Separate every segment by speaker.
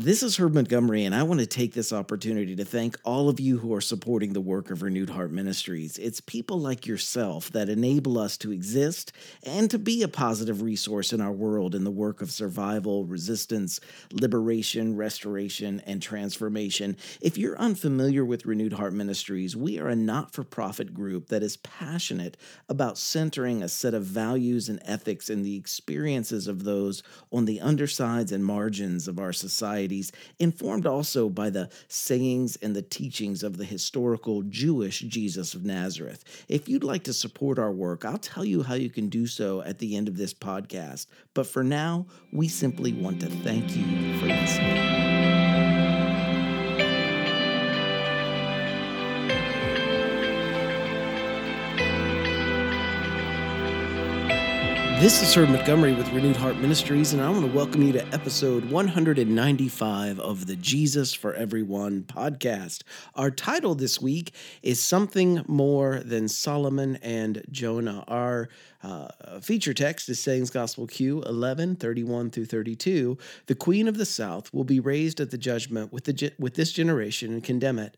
Speaker 1: This is Herb Montgomery, and I want to take this opportunity to thank all of you who are supporting the work of Renewed Heart Ministries. It's people like yourself that enable us to exist and to be a positive resource in our world in the work of survival, resistance, liberation, restoration, and transformation. If you're unfamiliar with Renewed Heart Ministries, we are a not for profit group that is passionate about centering a set of values and ethics in the experiences of those on the undersides and margins of our society societies, informed also by the sayings and the teachings of the historical Jewish Jesus of Nazareth. If you'd like to support our work, I'll tell you how you can do so at the end of this podcast. But for now, we simply want to thank you for listening. This is Herb Montgomery with Renewed Heart Ministries, and I want to welcome you to episode 195 of the Jesus for Everyone podcast. Our title this week is Something More Than Solomon and Jonah. Our uh, feature text is Sayings Gospel Q 11 31 through 32. The Queen of the South will be raised at the judgment with, the, with this generation and condemn it.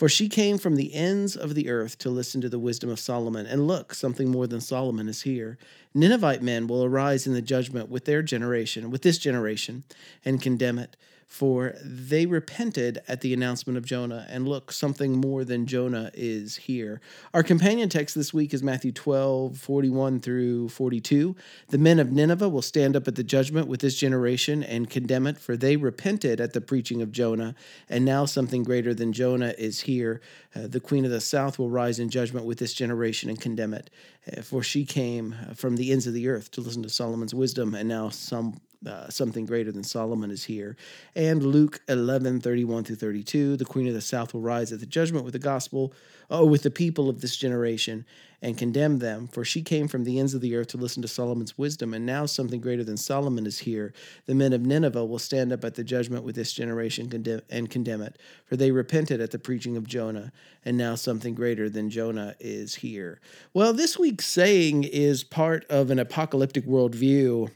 Speaker 1: For she came from the ends of the earth to listen to the wisdom of Solomon. And look, something more than Solomon is here. Ninevite men will arise in the judgment with their generation, with this generation, and condemn it for they repented at the announcement of Jonah. And look, something more than Jonah is here. Our companion text this week is Matthew 12, 41 through 42. The men of Nineveh will stand up at the judgment with this generation and condemn it, for they repented at the preaching of Jonah. And now something greater than Jonah is here. Uh, the queen of the south will rise in judgment with this generation and condemn it, uh, for she came from the ends of the earth to listen to Solomon's wisdom, and now some uh, something greater than Solomon is here. And Luke 11, 31 through 32, the queen of the south will rise at the judgment with the gospel, oh, with the people of this generation, and condemn them. For she came from the ends of the earth to listen to Solomon's wisdom, and now something greater than Solomon is here. The men of Nineveh will stand up at the judgment with this generation and condemn it. For they repented at the preaching of Jonah, and now something greater than Jonah is here. Well, this week's saying is part of an apocalyptic worldview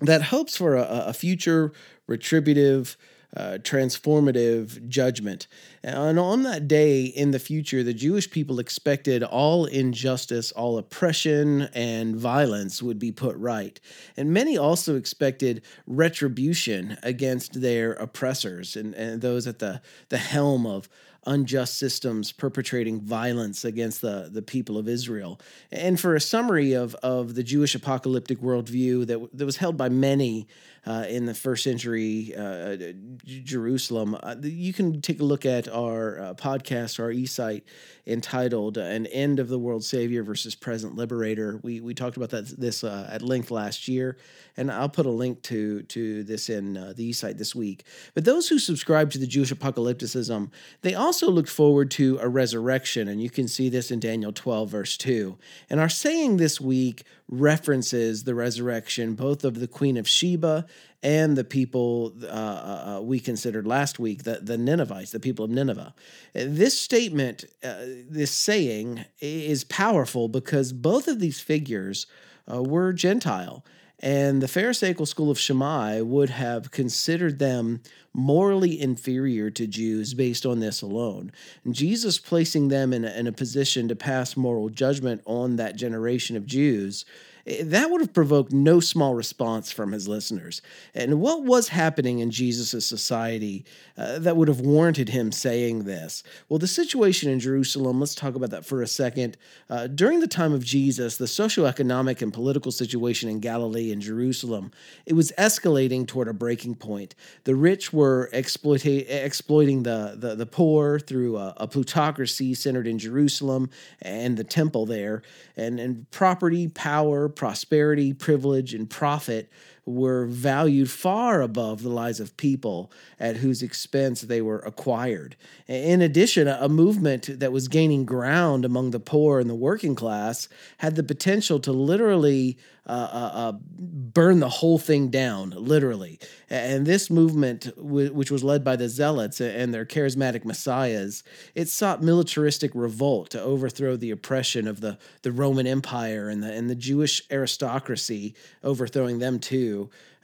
Speaker 1: that hopes for a, a future retributive, uh, transformative judgment. And on that day in the future, the Jewish people expected all injustice, all oppression, and violence would be put right. And many also expected retribution against their oppressors and, and those at the, the helm of unjust systems perpetrating violence against the, the people of Israel. And for a summary of, of the Jewish apocalyptic worldview that, that was held by many uh, in the first century uh, Jerusalem, uh, you can take a look at our uh, podcast, our e site entitled "An End of the World Savior versus Present Liberator." We we talked about that this uh, at length last year, and I'll put a link to to this in uh, the e site this week. But those who subscribe to the Jewish apocalypticism, they also looked forward to a resurrection, and you can see this in Daniel twelve verse two. And our saying this week references the resurrection both of the Queen of Sheba and the people uh, uh, uh, we considered last week, the, the Ninevites, the people of Nineveh. This statement, uh, this saying, is powerful because both of these figures uh, were Gentile. And the Pharisaical school of Shammai would have considered them morally inferior to Jews based on this alone. And Jesus placing them in a, in a position to pass moral judgment on that generation of Jews that would have provoked no small response from his listeners. And what was happening in Jesus' society uh, that would have warranted him saying this? Well, the situation in Jerusalem, let's talk about that for a second. Uh, during the time of Jesus, the socioeconomic and political situation in Galilee and Jerusalem, it was escalating toward a breaking point. The rich were exploita- exploiting the, the, the poor through a, a plutocracy centered in Jerusalem and the temple there, and, and property, power, prosperity, privilege, and profit were valued far above the lives of people at whose expense they were acquired. In addition, a movement that was gaining ground among the poor and the working class had the potential to literally uh, uh, uh, burn the whole thing down, literally. And this movement, which was led by the Zealots and their charismatic messiahs, it sought militaristic revolt to overthrow the oppression of the, the Roman Empire and the, and the Jewish aristocracy, overthrowing them too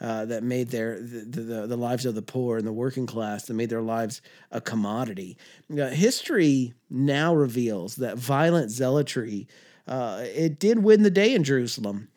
Speaker 1: uh, that made their the, the, the lives of the poor and the working class that made their lives a commodity. History now reveals that violent zealotry uh, it did win the day in Jerusalem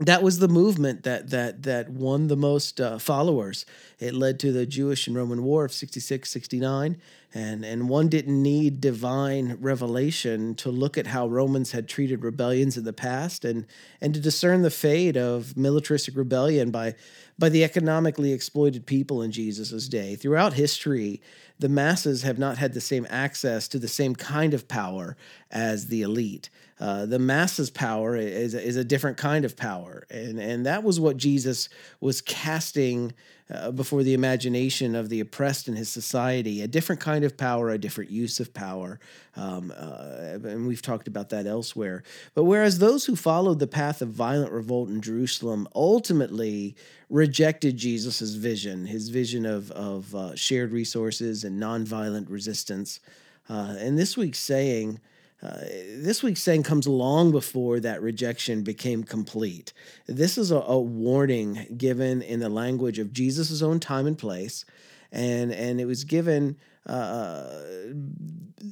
Speaker 1: that was the movement that that that won the most uh, followers. It led to the Jewish and Roman War of 66 69 and and one didn't need divine revelation to look at how Romans had treated rebellions in the past and and to discern the fate of militaristic rebellion by by the economically exploited people in Jesus' day. Throughout history, the masses have not had the same access to the same kind of power as the elite. Uh, the masses' power is, is a different kind of power. And, and that was what Jesus was casting uh, before the imagination of the oppressed in his society a different kind of power, a different use of power. Um, uh, and we've talked about that elsewhere. But whereas those who followed the path of violent revolt in Jerusalem ultimately rejected Jesus' vision, his vision of, of uh, shared resources and nonviolent resistance. Uh, and this week's saying, uh, this week's saying comes long before that rejection became complete. This is a, a warning given in the language of Jesus' own time and place, and and it was given uh, uh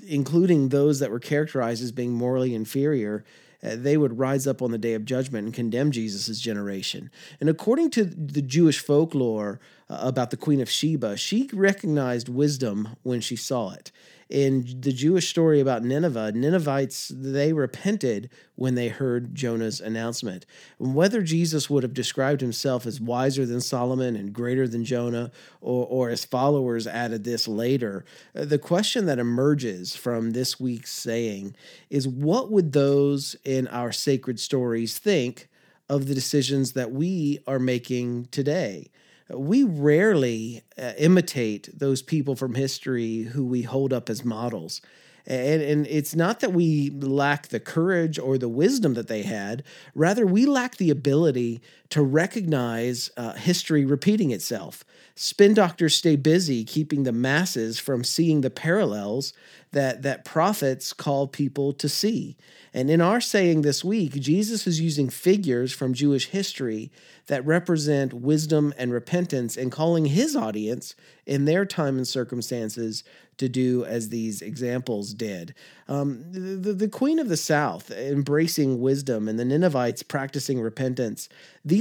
Speaker 1: including those that were characterized as being morally inferior. Uh, they would rise up on the day of judgment and condemn Jesus' generation. And according to the Jewish folklore about the Queen of Sheba, she recognized wisdom when she saw it in the Jewish story about Nineveh, Ninevites, they repented when they heard Jonah's announcement. Whether Jesus would have described himself as wiser than Solomon and greater than Jonah, or, or his followers added this later, uh, the question that emerges from this week's saying is what would those in our sacred stories think of the decisions that we are making today? We rarely uh, imitate those people from history who we hold up as models. And, and it's not that we lack the courage or the wisdom that they had. Rather, we lack the ability to recognize uh, history repeating itself. Spin doctors stay busy keeping the masses from seeing the parallels that, that prophets call people to see. And in our saying this week, Jesus is using figures from Jewish history that represent wisdom and repentance and calling his audience in their time and circumstances to do as these examples did. Um, the, the Queen of the South embracing wisdom and the Ninevites practicing repentance,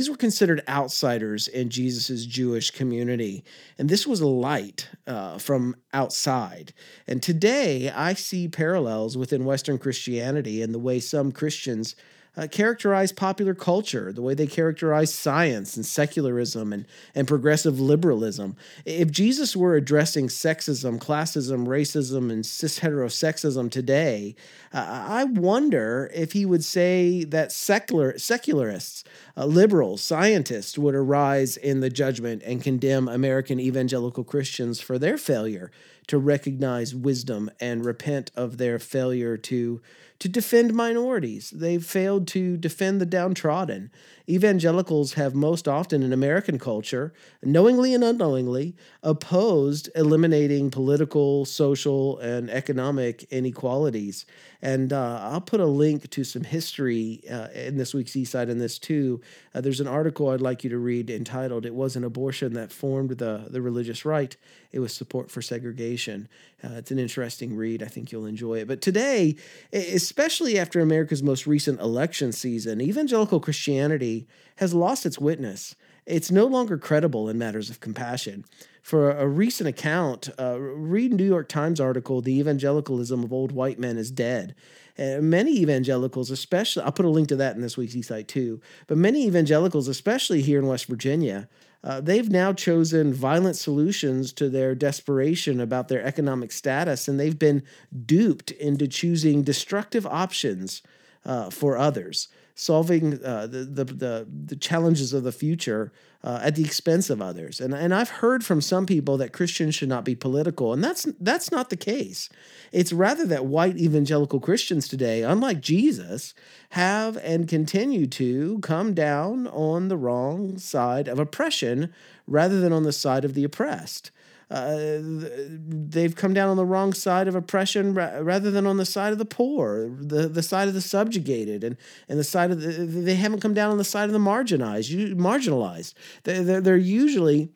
Speaker 1: were considered outsiders in Jesus' Jewish community. And this was light uh, from outside. And today I see parallels within Western Christianity and the way some Christians uh, characterize popular culture, the way they characterize science and secularism and, and progressive liberalism. If Jesus were addressing sexism, classism, racism, and cis heterosexism today, uh, I wonder if he would say that secular secularists, uh, liberals, scientists would arise in the judgment and condemn American evangelical Christians for their failure to recognize wisdom and repent of their failure to to defend minorities. They've failed to defend the downtrodden. Evangelicals have most often in American culture, knowingly and unknowingly, opposed eliminating political, social, and economic inequalities. And uh, I'll put a link to some history uh, in this week's eSight in this too. Uh, there's an article I'd like you to read entitled It Was an Abortion That Formed the, the Religious Right. It was support for segregation. Uh, it's an interesting read. I think you'll enjoy it. But today, especially after America's most recent election season, evangelical Christianity has lost its witness. It's no longer credible in matters of compassion. For a recent account, uh, read New York Times article, "The Evangelicalism of Old White Men is Dead." Uh, many evangelicals, especially, I'll put a link to that in this week's eSight too. But many evangelicals, especially here in West Virginia, uh, they've now chosen violent solutions to their desperation about their economic status, and they've been duped into choosing destructive options uh, for others solving uh, the, the, the the challenges of the future uh, at the expense of others. And and I've heard from some people that Christians should not be political, and that's that's not the case. It's rather that white evangelical Christians today, unlike Jesus, have and continue to come down on the wrong side of oppression rather than on the side of the oppressed. Uh, they've come down on the wrong side of oppression rather than on the side of the poor, the, the side of the subjugated, and, and the side of the, they haven't come down on the side of the marginalized. You, Marginalized. They're, they're usually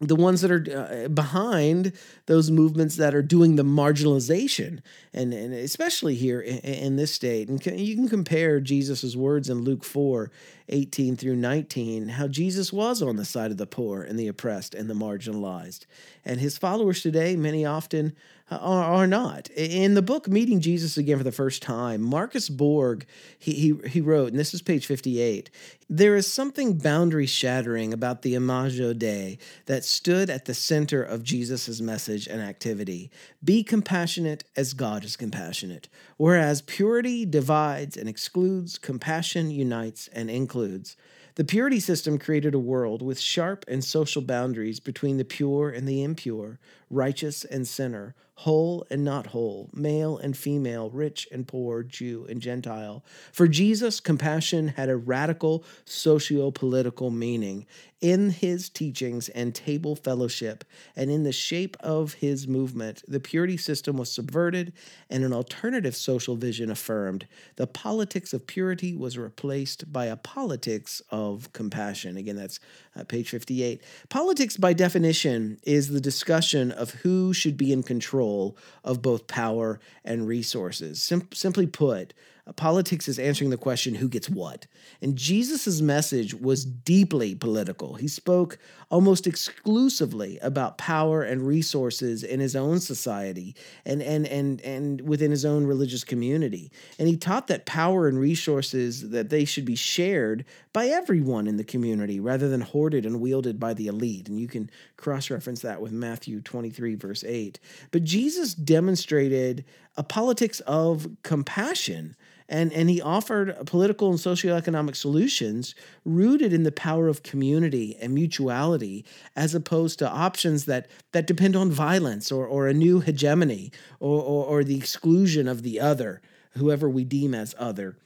Speaker 1: the ones that are uh, behind those movements that are doing the marginalization and, and especially here in, in this state and you can compare jesus' words in luke 4 18 through 19 how jesus was on the side of the poor and the oppressed and the marginalized and his followers today many often uh, are, are not. In the book Meeting Jesus Again for the First Time, Marcus Borg, he, he, he wrote, and this is page 58, there is something boundary shattering about the imitatio dei that stood at the center of Jesus' message and activity. Be compassionate as God is compassionate. Whereas purity divides and excludes, compassion unites and includes. The purity system created a world with sharp and social boundaries between the pure and the impure, righteous and sinner, whole and not whole, male and female, rich and poor, Jew and Gentile. For Jesus, compassion had a radical socio political meaning in his teachings and table fellowship, and in the shape of his movement. The purity system was subverted and an alternative social vision affirmed. The politics of purity was replaced by a politics of compassion. Again, that's uh, page 58. Politics, by definition, is the discussion of who should be in control of both power and resources. Sim- simply put, Politics is answering the question who gets what. And Jesus' message was deeply political. He spoke almost exclusively about power and resources in his own society and, and, and, and within his own religious community. And he taught that power and resources that they should be shared by everyone in the community rather than hoarded and wielded by the elite. And you can cross-reference that with Matthew 23, verse 8. But Jesus demonstrated a politics of compassion and, and he offered political and socioeconomic solutions rooted in the power of community and mutuality, as opposed to options that, that depend on violence or, or a new hegemony or, or, or the exclusion of the other, whoever we deem as other.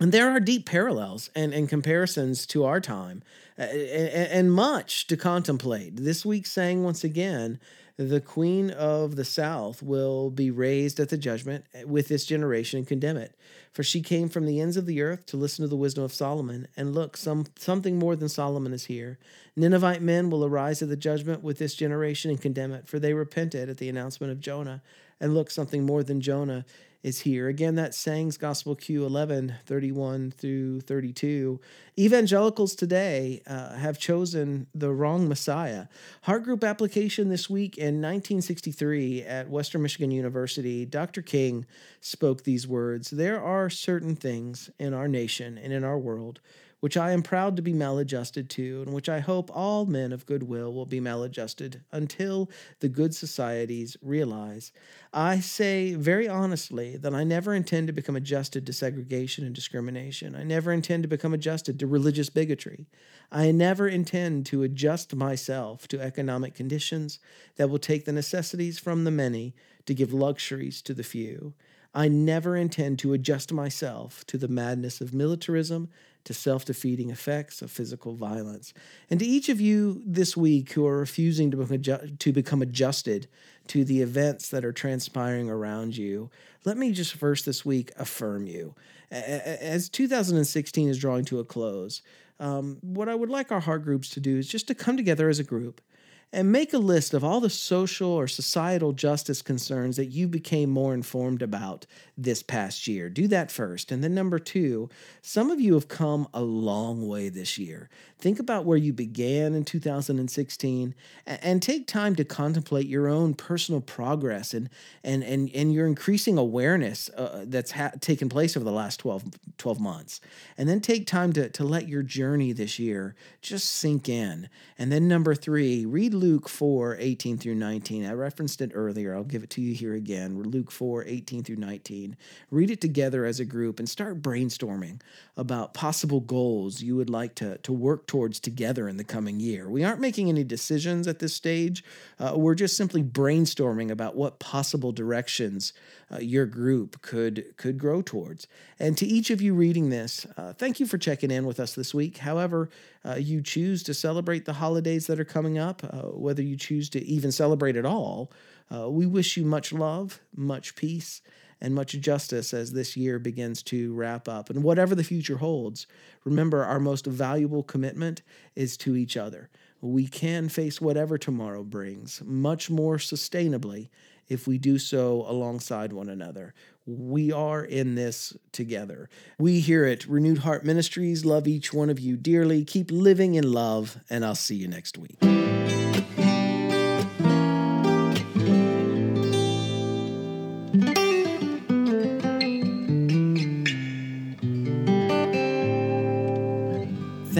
Speaker 1: And there are deep parallels and, and comparisons to our time, uh, and, and much to contemplate. This week, saying once again the queen of the south will be raised at the judgment eh, with this generation and condemn it. For she came from the ends of the earth to listen to the wisdom of Solomon. And look, some something more than Solomon is here. Ninevite men will arise at the judgment with this generation and condemn it, for they repented at the announcement of Jonah. And look, something more than Jonah is here. Again, that Sayings Gospel Q 11, 31 through 32. Evangelicals today uh, have chosen the wrong Messiah. Heart group application this week in 1963 at Western Michigan University, Dr. King spoke these words There are certain things in our nation and in our world which I am proud to be maladjusted to, and which I hope all men of goodwill will be maladjusted until the good societies realize. I say very honestly that I never intend to become adjusted to segregation and discrimination. I never intend to become adjusted to religious bigotry. I never intend to adjust myself to economic conditions that will take the necessities from the many to give luxuries to the few. I never intend to adjust myself to the madness of militarism to self defeating effects of physical violence. And to each of you this week who are refusing to become, to become adjusted to the events that are transpiring around you, let me just first this week affirm you. As 2016 is drawing to a close, um, what I would like our heart groups to do is just to come together as a group and make a list of all the social or societal justice concerns that you became more informed about this past year. Do that first. And then, number two, some of you have come a long way this year. Think about where you began in 2016 and, take time to contemplate your own personal progress and, and, and, and your increasing awareness uh, that's ha- taken place over the last 12, 12 months. And then take time to, to let your journey this year just sink in. And then, number three, read Luke 4 18 through 19. I referenced it earlier. I'll give it to you here again. Luke 4 18 through 19. Read it together as a group and start brainstorming about possible goals you would like to, to work towards together in the coming year. We aren't making any decisions at this stage. Uh, we're just simply brainstorming about what possible directions uh, your group could could grow towards. And to each of you reading this, uh, thank you for checking in with us this week. However, uh, you choose to celebrate the holidays that are coming up, uh, whether you choose to even celebrate at all. Uh, we wish you much love, much peace, and much justice as this year begins to wrap up. And whatever the future holds, remember our most valuable commitment is to each other. We can face whatever tomorrow brings much more sustainably if we do so alongside one another. We are in this together. We here at Renewed Heart Ministries love each one of you dearly. Keep living in love, and I'll see you next week.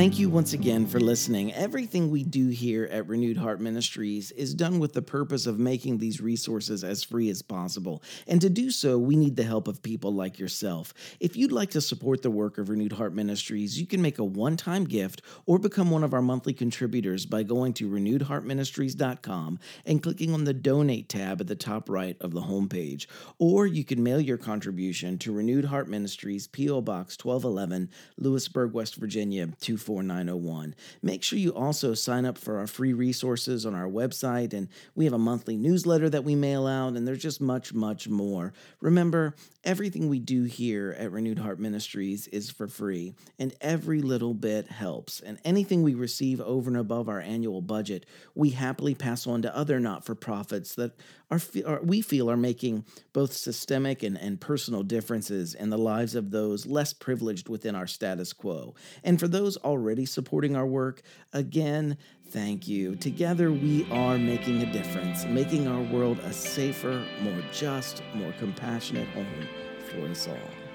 Speaker 1: Thank you once again for listening. Everything we do here at Renewed Heart Ministries is done with the purpose of making these resources as free as possible. And to do so, we need the help of people like yourself. If you'd like to support the work of Renewed Heart Ministries, you can make a one time gift or become one of our monthly contributors by going to renewedheartministries.com and clicking on the Donate tab at the top right of the homepage. Or you can mail your contribution to Renewed Heart Ministries, P.O. Box 1211, Lewisburg, West Virginia, 2 4901. Make sure you also sign up for our free resources on our website, and we have a monthly newsletter that we mail out, and there's just much, much more. Remember, everything we do here at Renewed Heart Ministries is for free, and every little bit helps. And anything we receive over and above our annual budget, we happily pass on to other not for profits that are, are, we feel are making both systemic and, and personal differences in the lives of those less privileged within our status quo. And for those already supporting our work, again, thank you. Together, we are making a difference, making our world a safer, more just, more compassionate home for us all.